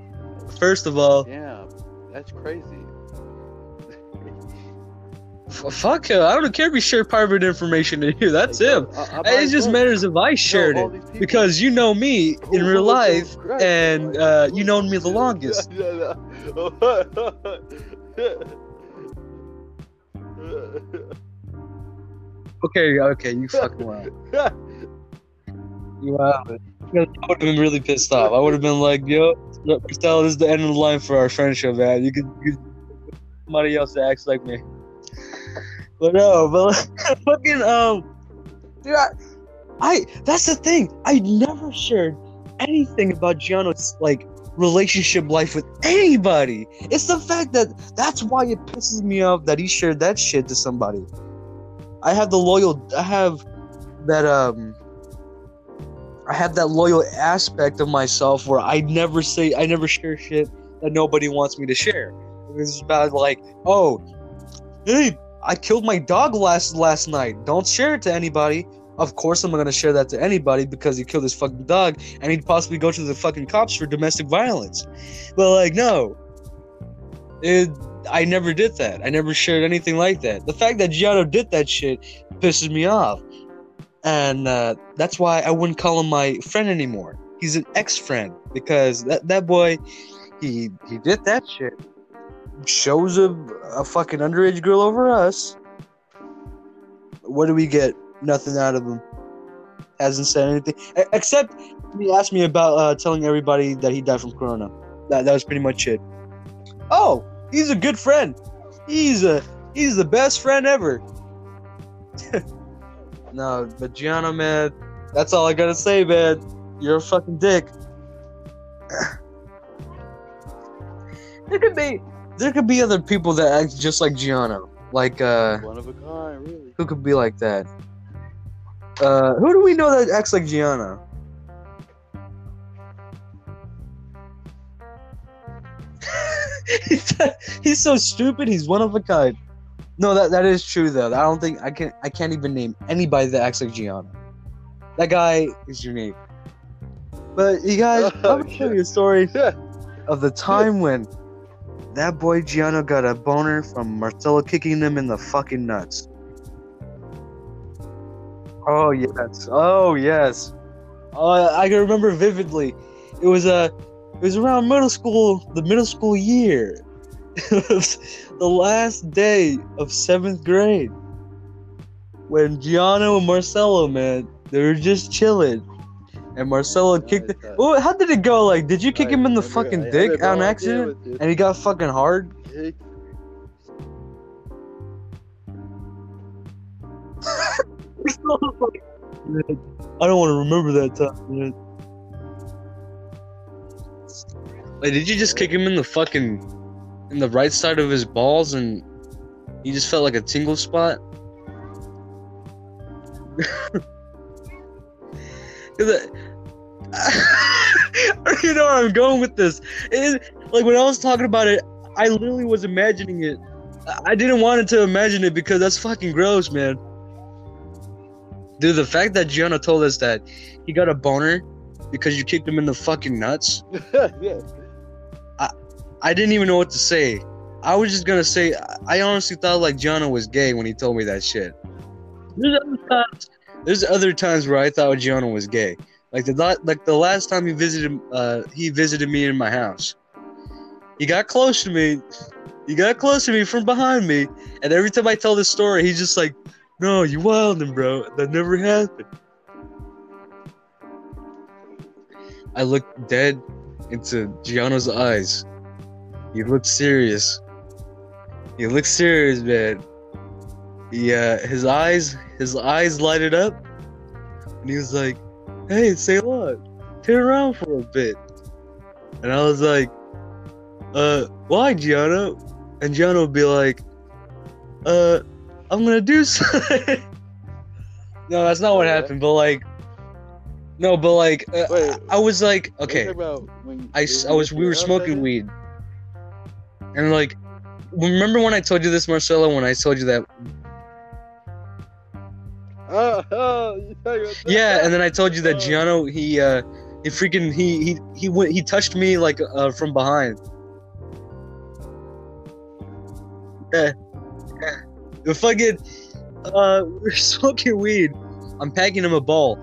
Speaker 2: First of all,
Speaker 1: yeah, that's crazy.
Speaker 2: F- fuck him. I don't care if he shared private information to you. That's him.
Speaker 1: I- I
Speaker 2: It just matters if I shared
Speaker 1: know all
Speaker 2: it. Because you know me in real life, and uh, you known me the longest. Okay, okay, you fucking wild. You wild. I would have been really pissed off. I would have been like, yo, Marcel, this is the end of the line for our friendship, man. You could, you could somebody else that acts like me. But no, but fucking um, dude, I, I that's the thing. I never shared anything about Gianno's like relationship life with anybody. It's the fact that that's why it pisses me off that he shared that shit to somebody. I have the loyal. I have that um. I have that loyal aspect of myself where I never say I never share shit that nobody wants me to share. It's about like, oh, hey, I killed my dog last last night. Don't share it to anybody. Of course, I'm not gonna share that to anybody because he killed his fucking dog and he'd possibly go to the fucking cops for domestic violence. But like, no, it. I never did that. I never shared anything like that. The fact that Gianno did that shit pisses me off, and uh, that's why I wouldn't call him my friend anymore. He's an ex-friend because that that boy, he he did that shit shows a, a fucking underage girl over us. What do we get? Nothing out of him. Hasn't said anything except he asked me about uh, telling everybody that he died from corona. That that was pretty much it. Oh, he's a good friend. He's a he's the best friend ever. no, but Gianna, man, that's all I gotta say, man. You're a fucking dick. Look at be there could be other people that act just like Gianno. Like uh
Speaker 1: One of a kind, really.
Speaker 2: who could be like that? Uh who do we know that acts like Gianno? he's, he's so stupid, he's one of a kind. No, that that is true though. I don't think I can I can't even name anybody that acts like Gianno. That guy is unique. But you guys,
Speaker 1: Oh,
Speaker 2: I'm gonna tell you a story of the time when that boy Gianno got a boner from Marcelo kicking them in the fucking nuts. Oh yes, oh yes. Uh, I can remember vividly. It was a, it was around middle school, the middle school year. The last day of seventh grade. When Gianno and Marcelo, man, they were just chilling, and Marcelo kicked. Oh, how did it go? Like, did you kick
Speaker 1: I
Speaker 2: him in the fucking dick on accident?
Speaker 1: it.
Speaker 2: And he got fucking hard? I don't want to remember that time, man. Like, did you just kick him in the fucking, in the right side of his balls, and he just felt like a tingle spot? 'Cause I- I already know where I'm going with this. It is, like when I was talking about it, I literally was imagining it. I- I didn't want it to imagine it because that's fucking gross, man. Dude, the fact that Gianna told us that he got a boner because you kicked him in the fucking nuts,
Speaker 1: yeah.
Speaker 2: I didn't even know what to say. I was just gonna say, I honestly thought like Gianna was gay when he told me that shit. There's other times, there's other times where I thought Gianna was gay. Like the like the last time he visited, uh, he visited me in my house. He got close to me. He got close to me from behind me, and every time I tell this story, he's just like, "No, you wildin', bro. That never happened." I looked dead into Gianna's eyes. He looked serious. He looked serious, man. Yeah, his eyes, his eyes lighted up, and he was like, "Hey, say what? Turn around for a bit." And I was like, "Uh, why, Gianna?" And Gianna would be like, "Uh, I'm gonna do something." no, that's not what happened. But like, no, but like, uh,
Speaker 1: Wait.
Speaker 2: I was like, okay.
Speaker 1: when
Speaker 2: I, I was we were smoking weed, and like, remember when I told you this, Marcelo? When I told you that,
Speaker 1: Oh, oh, you talking about that?
Speaker 2: yeah, and then I told you that
Speaker 1: Oh.
Speaker 2: Gianno he uh he freaking he he he went he touched me like uh from behind. Yeah, yeah. the fucking uh we're smoking weed. I'm packing him a ball,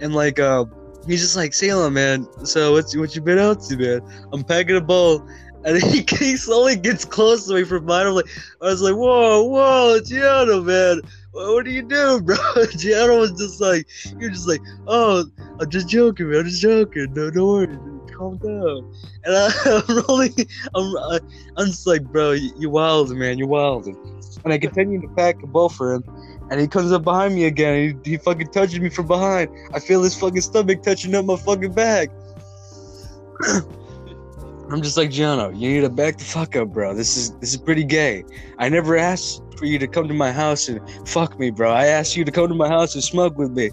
Speaker 2: and like uh he's just like Salem man. So what's what you been out to man? I'm packing a ball, And he, slowly gets close to me from behind. I'm like, I was like, whoa, whoa, Gianno, man. What, what are you doing, bro? Gianno was just like, you're just like, oh, I'm just joking, man. I'm just joking. No, don't worry. Calm down. And I, I'm rolling, I'm, I, I'm just like, bro, you, you wild, man. You're wild. And I continue to pack a ball for him. And he comes up behind me again. He, he fucking touches me from behind. I feel his fucking stomach touching up my fucking back. I'm just like Gianno, you need to back the fuck up, bro. This is this is pretty gay. I never asked for you to come to my house and fuck me, bro. I asked you to come to my house and smoke with me.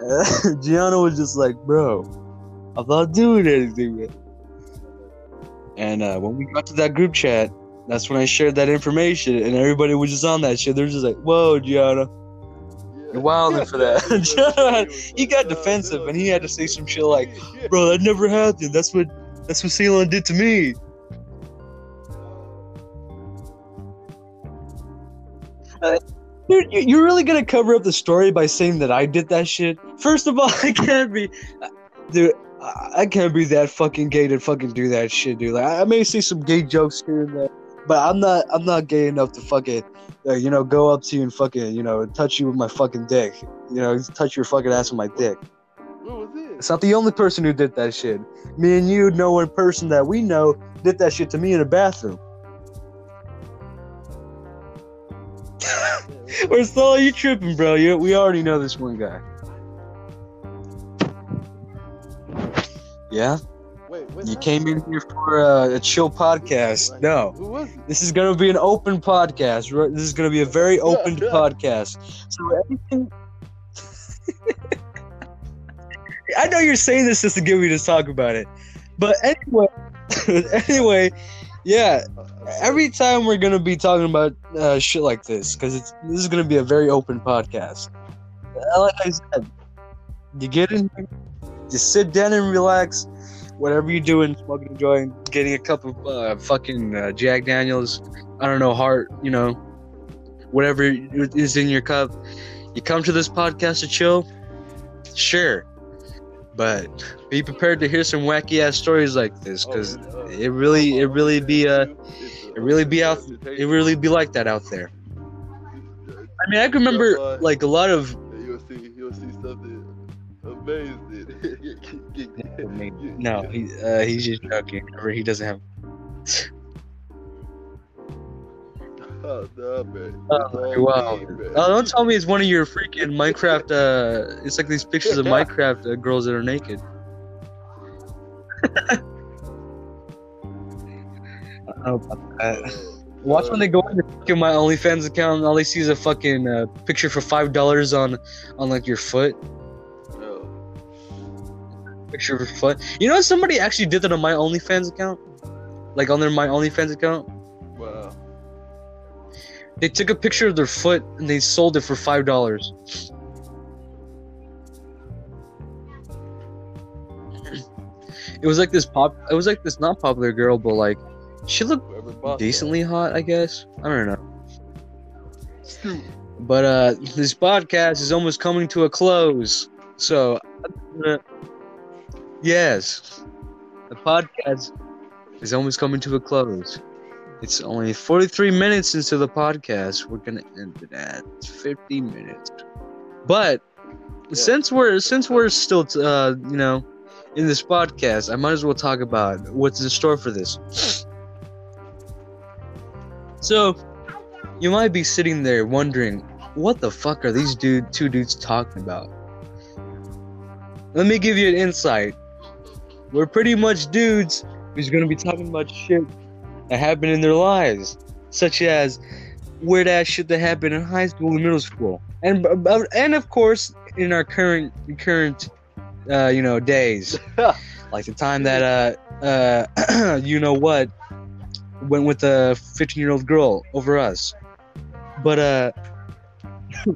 Speaker 2: Uh, Gianno was just like, bro, I'm not doing anything, man. And uh, when we got to that group chat, that's when I shared that information, and everybody was just on that shit. They're just like, "Whoa, Gianno, you're wilding for that." Gianno, had- he got defensive, and he had to say some shit like, "Bro, that never happened. That's what that's what Ceylon did to me." Uh, Dude, you- you're really gonna cover up the story by saying that I did that shit? First of all, I can't be, dude. I I can't be that fucking gay to fucking do that shit, dude. Like, I I may say some gay jokes here and there, but I'm not. I'm not gay enough to fucking, uh, you know, go up to you and fucking, you know, touch you with my fucking dick. You know, touch your fucking ass with my dick.
Speaker 1: What was it?
Speaker 2: It's not the only person who did that shit. Me and you know one person that we know did that shit to me in a bathroom. We're still you tripping, bro. You, we already know this one guy. Yeah,
Speaker 1: Wait,
Speaker 2: you came in here for uh, a chill podcast. No,
Speaker 1: Who was
Speaker 2: this is gonna be an open podcast. This is gonna be a very open
Speaker 1: yeah.
Speaker 2: podcast. So everything. I know you're saying this just to get me to talk about it, but anyway, anyway, yeah. Every time we're gonna be talking about uh, shit like this, because it's this is gonna be a very open podcast. Uh, Like I said, you get in, you sit down and relax. Whatever you're doing, smoking a joint, getting a cup of uh, fucking uh, Jack Daniels. I don't know, heart. You know, whatever is in your cup. You come to this podcast to chill. Sure, but be prepared to hear some wacky ass stories like this, because
Speaker 1: Oh,
Speaker 2: it really, it really be uh, it really be out, it really be like that out there. I mean, I can remember like a lot of.
Speaker 1: You'll see, you'll see something amazing.
Speaker 2: No, he uh, he's just joking. He doesn't have.
Speaker 1: Oh, no, man.
Speaker 2: Oh,
Speaker 1: It's
Speaker 2: wow.
Speaker 1: me, man.
Speaker 2: Oh, don't tell me it's one of your freaking Minecraft. Uh, it's like these pictures of Minecraft uh, girls that are naked. I don't know about that. Watch when they go into fucking my OnlyFans account and all they see is a fucking uh, picture for five dollars on on like your foot.
Speaker 1: No.
Speaker 2: Picture of your foot. You know somebody actually did that on my OnlyFans account, like on their my OnlyFans account. They took a picture of their foot and they sold it for five dollars. It was like this pop. It was like this not popular girl, but like she looked decently hot, I guess. I don't know. But uh, this podcast is almost coming to a close. So, uh, yes, the podcast is almost coming to a close. It's only 43 minutes into the podcast. We're gonna end it at 50 minutes. But since we're since we're still uh, you know in this podcast, I might as well talk about what's in store for this. So, you might be sitting there wondering, what the fuck are these dude two dudes talking about? Let me give you an insight. We're pretty much dudes who's gonna be talking about shit that happened in their lives, such as weird ass shit that happened in high school and middle school, and and of course in our current current uh, you know days, like the time that uh uh you know what went with a 15 year old girl over us, but uh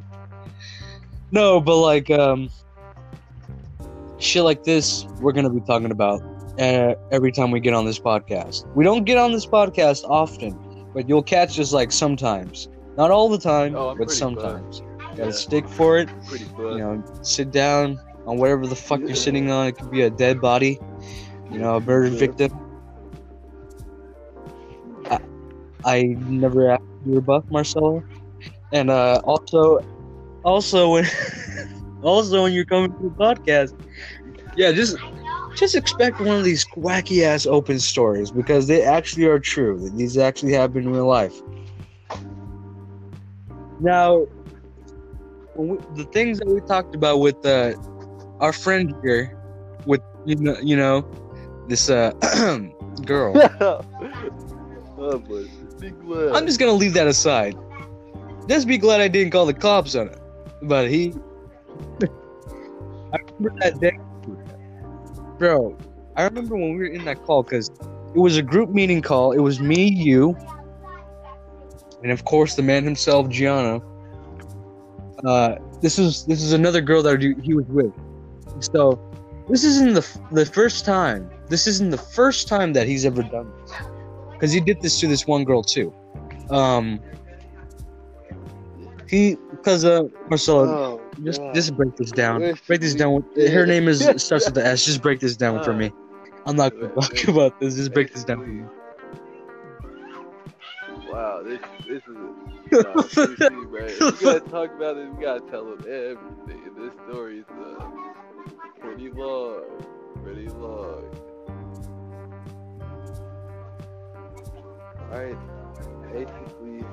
Speaker 2: no, but like um shit like this we're gonna be talking about uh, every time we get on this podcast. We don't get on this podcast often, but you'll catch us like sometimes. Not all the time,
Speaker 1: Oh,
Speaker 2: but sometimes. You gotta
Speaker 1: Yeah.
Speaker 2: stick for it.
Speaker 1: Pretty
Speaker 2: You know, sit down on whatever the fuck
Speaker 1: Yeah.
Speaker 2: you're sitting on. It could be a dead body, you know, a murder
Speaker 1: Yeah.
Speaker 2: victim. I never asked you about Marcelo. And uh, also, also when, also when you're coming to the podcast, yeah, just just expect one of these wacky ass open stories because they actually are true. These actually happen in real life. Now, we, the things that we talked about with uh, our friend here, with you know, you know, this uh, girl.
Speaker 1: oh boy, be glad.
Speaker 2: I'm just gonna leave that aside. Just be glad I didn't call the cops on it. But he, I remember that day, bro. I remember when we were in that call because it was a group meeting call. It was me, you, and of course the man himself, Gianna. Uh, this is this is another girl that he was with. So this isn't the the first time. This isn't the first time that he's ever done this, because he did this to this one girl too. Um, he because uh Marcelo,
Speaker 1: Oh,
Speaker 2: just just break this down. Break this down. Her name is starts with the S. Just break this down for me. I'm not gonna talk about this. Just break this down for me.
Speaker 1: Wow, this this is a nah, seriously, man. If we gotta talk about it. We gotta tell them everything. This story is uh, pretty long, pretty long. All right, basically.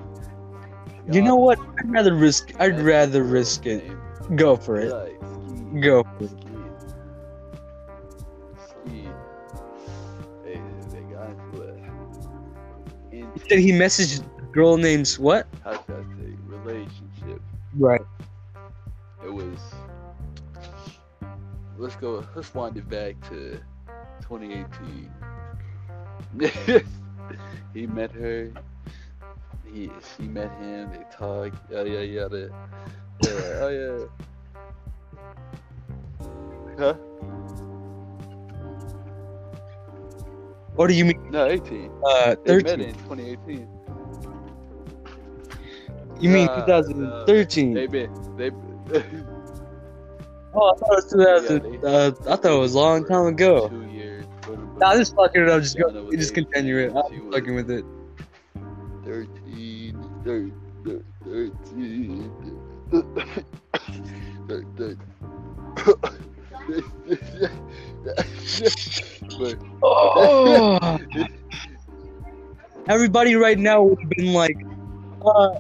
Speaker 2: You know what? I'd rather risk. I'd rather risk it. Go for it. Go for it.
Speaker 1: ski, ski. They they got into a. Into,
Speaker 2: Did he message a girl names what?
Speaker 1: how should I say relationship?
Speaker 2: Right.
Speaker 1: it was let's go let's wind it back to 2018 he met her he she met him they talked yada yada yada yeah, oh yeah huh
Speaker 2: What do you mean?
Speaker 1: no 18
Speaker 2: Uh,
Speaker 1: they met
Speaker 2: thirteen.
Speaker 1: in 2018
Speaker 2: You mean
Speaker 1: Nah,
Speaker 2: 2013?
Speaker 1: they been they
Speaker 2: Oh, I thought it was 2000.
Speaker 1: Yeah,
Speaker 2: uh, I thought it was a long time ago.
Speaker 1: two years
Speaker 2: Nah, just fucking it up. Just go. You just continue it. I'm fucking with it.
Speaker 1: 13, thir- thir- 13, thir- thir- but
Speaker 2: Oh. Everybody right now would have been like, uh,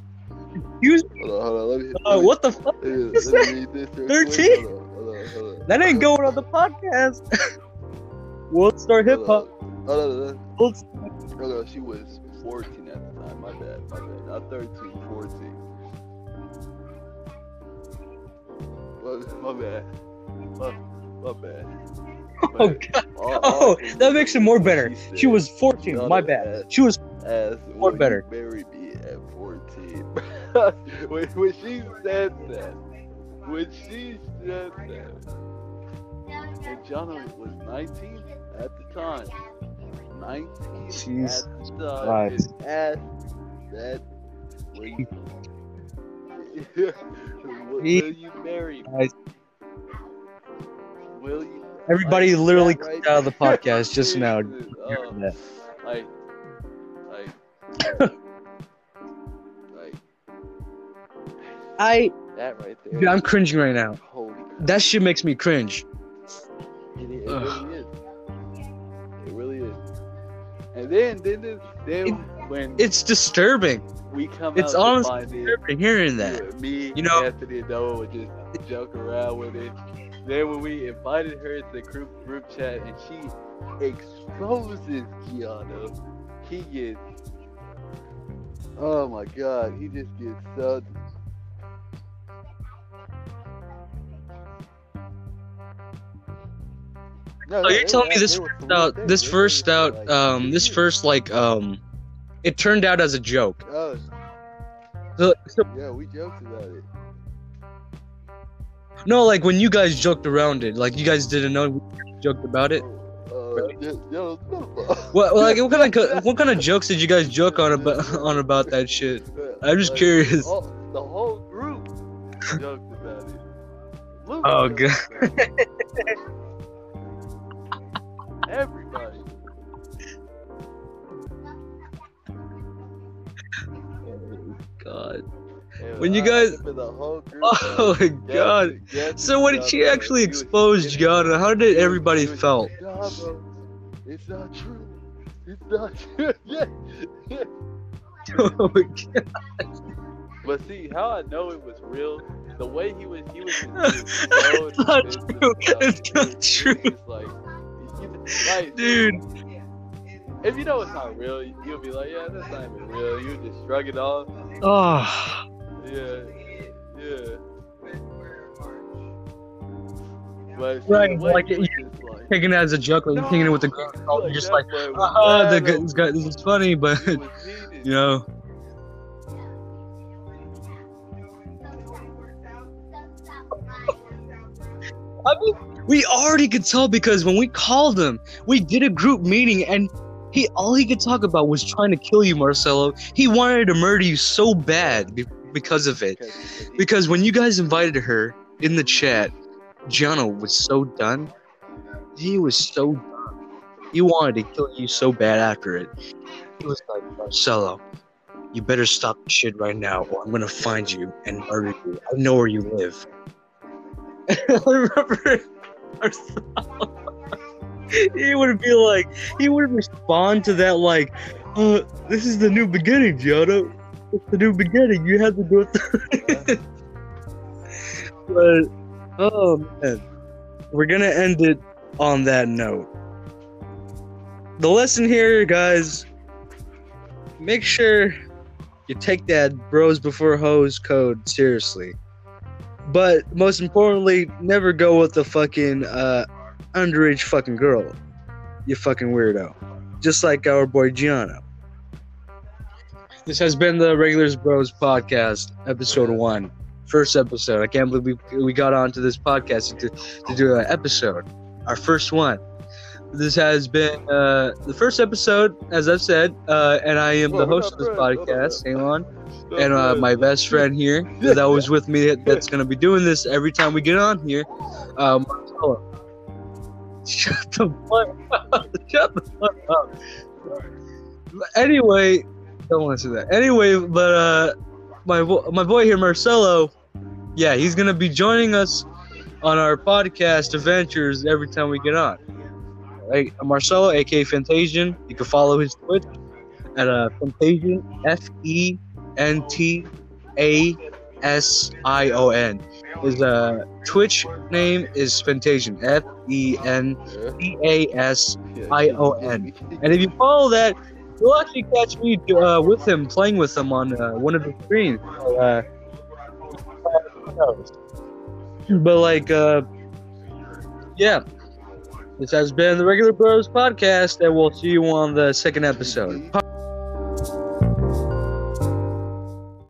Speaker 2: excuse me,
Speaker 1: hold on, hold on, let me,
Speaker 2: uh,
Speaker 1: let me,
Speaker 2: what the fuck?
Speaker 1: let me,
Speaker 2: you
Speaker 1: let me this
Speaker 2: 13?
Speaker 1: Hold on, hold on, hold on.
Speaker 2: That ain't going on the podcast. World Star Hip Hop.
Speaker 1: Hold on, hold on, hold on, she was 14 at the time, my bad, my bad, not 13, 14. My, bad, my, my bad.
Speaker 2: Oh god.
Speaker 1: all-
Speaker 2: Oh, that makes it more better. She was 14. My bad. She was
Speaker 1: asked,
Speaker 2: More better.
Speaker 1: Marry me at 14. when, when she said that, when she said that, and Johnny was 19 at the time, 19
Speaker 2: Jesus
Speaker 1: at the time, and that, you, will, will you marry me?
Speaker 2: Christ.
Speaker 1: Will you?
Speaker 2: everybody
Speaker 1: Like,
Speaker 2: literally
Speaker 1: that right
Speaker 2: out of the podcast just now.
Speaker 1: Jesus,
Speaker 2: hearing that.
Speaker 1: like, like, like
Speaker 2: I,
Speaker 1: that right there.
Speaker 2: dude, I'm cringing right now.
Speaker 1: Holy crap.
Speaker 2: That shit makes me cringe.
Speaker 1: It, it really is. It really is. And then, then, then, then when
Speaker 2: It's disturbing.
Speaker 1: We come
Speaker 2: it's
Speaker 1: out to
Speaker 2: honestly
Speaker 1: it,
Speaker 2: hearing that.
Speaker 1: me,
Speaker 2: You know-
Speaker 1: Anthony, and Noah would just joke around with it. Then when we invited her to the group group chat and she exposes Keanu, he gets. Oh my god, he just gets so. No, no,
Speaker 2: you're telling me this first out, this first out, um, this first like um, it turned out as a joke.
Speaker 1: Oh,
Speaker 2: So, so-
Speaker 1: yeah, we joked about it.
Speaker 2: no, like when you guys joked around it, like you guys didn't know we joked about it.
Speaker 1: Uh, yeah, yeah, no.
Speaker 2: What, like what kind of what kind of jokes did you guys joke on about on about that shit? I'm just
Speaker 1: Like,
Speaker 2: curious.
Speaker 1: all- the whole group joked about it. Luke
Speaker 2: Oh,
Speaker 1: god. about
Speaker 2: When you guys.
Speaker 1: The whole group,
Speaker 2: oh my god.
Speaker 1: yes,
Speaker 2: So when she actually exposed Gianna, how did everybody
Speaker 1: was-
Speaker 2: felt?
Speaker 1: It's not true. It's not true. yeah.
Speaker 2: oh my god.
Speaker 1: But see, how I know it was real, the way he was, he was. Just,
Speaker 2: It's not true. It's not true.
Speaker 1: Like, you, like,
Speaker 2: Dude,
Speaker 1: if you know it's not real, you'll be like, yeah, that's not even real. You just shrug it off.
Speaker 2: oh,
Speaker 1: Yeah, yeah. But
Speaker 2: Right, like, you-
Speaker 1: like,
Speaker 2: taking it as a joke, like
Speaker 1: no,
Speaker 2: taking it with a grain of salt,
Speaker 1: like,
Speaker 2: just like, ah, the
Speaker 1: over
Speaker 2: this guy, this is funny, but
Speaker 1: it. He was heated.
Speaker 2: you know, I mean, we already could tell because when we called them, we did a group meeting, and he all he could talk about was trying to kill you, Marcelo. He wanted to murder you so bad be- because of it.
Speaker 1: Because- because he-
Speaker 2: Because when you guys invited her in the chat, Gianna was so done. He was so done. He wanted to kill you so bad after it. He was like, Marcelo, you better stop the shit right now, or I'm gonna find you and murder you. I know where you live. I remember Marcelo. He would be like, he would respond to that like, uh, this is the new beginning, Gianna. It's the new beginning. You have to do it. but oh man, we're gonna end it on that note. The lesson here, guys, make sure you take that bros before hoes code seriously. But most importantly, never go with the fucking uh, underage fucking girl. You fucking weirdo. Just like our boy Gianna. This has been the Regulars Bros podcast, episode one. First episode. I can't believe we, we got onto this podcast to, to do an episode. Our first one. This has been uh, the first episode, as I've said, uh, and I am the host of this podcast. Hang on and uh, my best friend here that was with me that's gonna be doing this every time we get on here. Um. Shut the fuck up! Shut the fuck up! But Anyway, don't want to say that. Anyway, but uh, my my boy here, Marcelo, yeah, he's gonna be joining us on our podcast adventures every time we get on. Right, Marcelo, aka Fentasion. You can follow his Twitch at uh, Fentasion, F E N T A S I O N. His uh, Twitch name is Fentasion, F E N. T A S.
Speaker 1: Yeah.
Speaker 2: I-O-N. And if you follow that, you'll actually catch me uh, with him, playing with him on uh, one of the screens. Uh, but like, uh, yeah. This has been the Regular Bros podcast, and we'll see you on the second episode.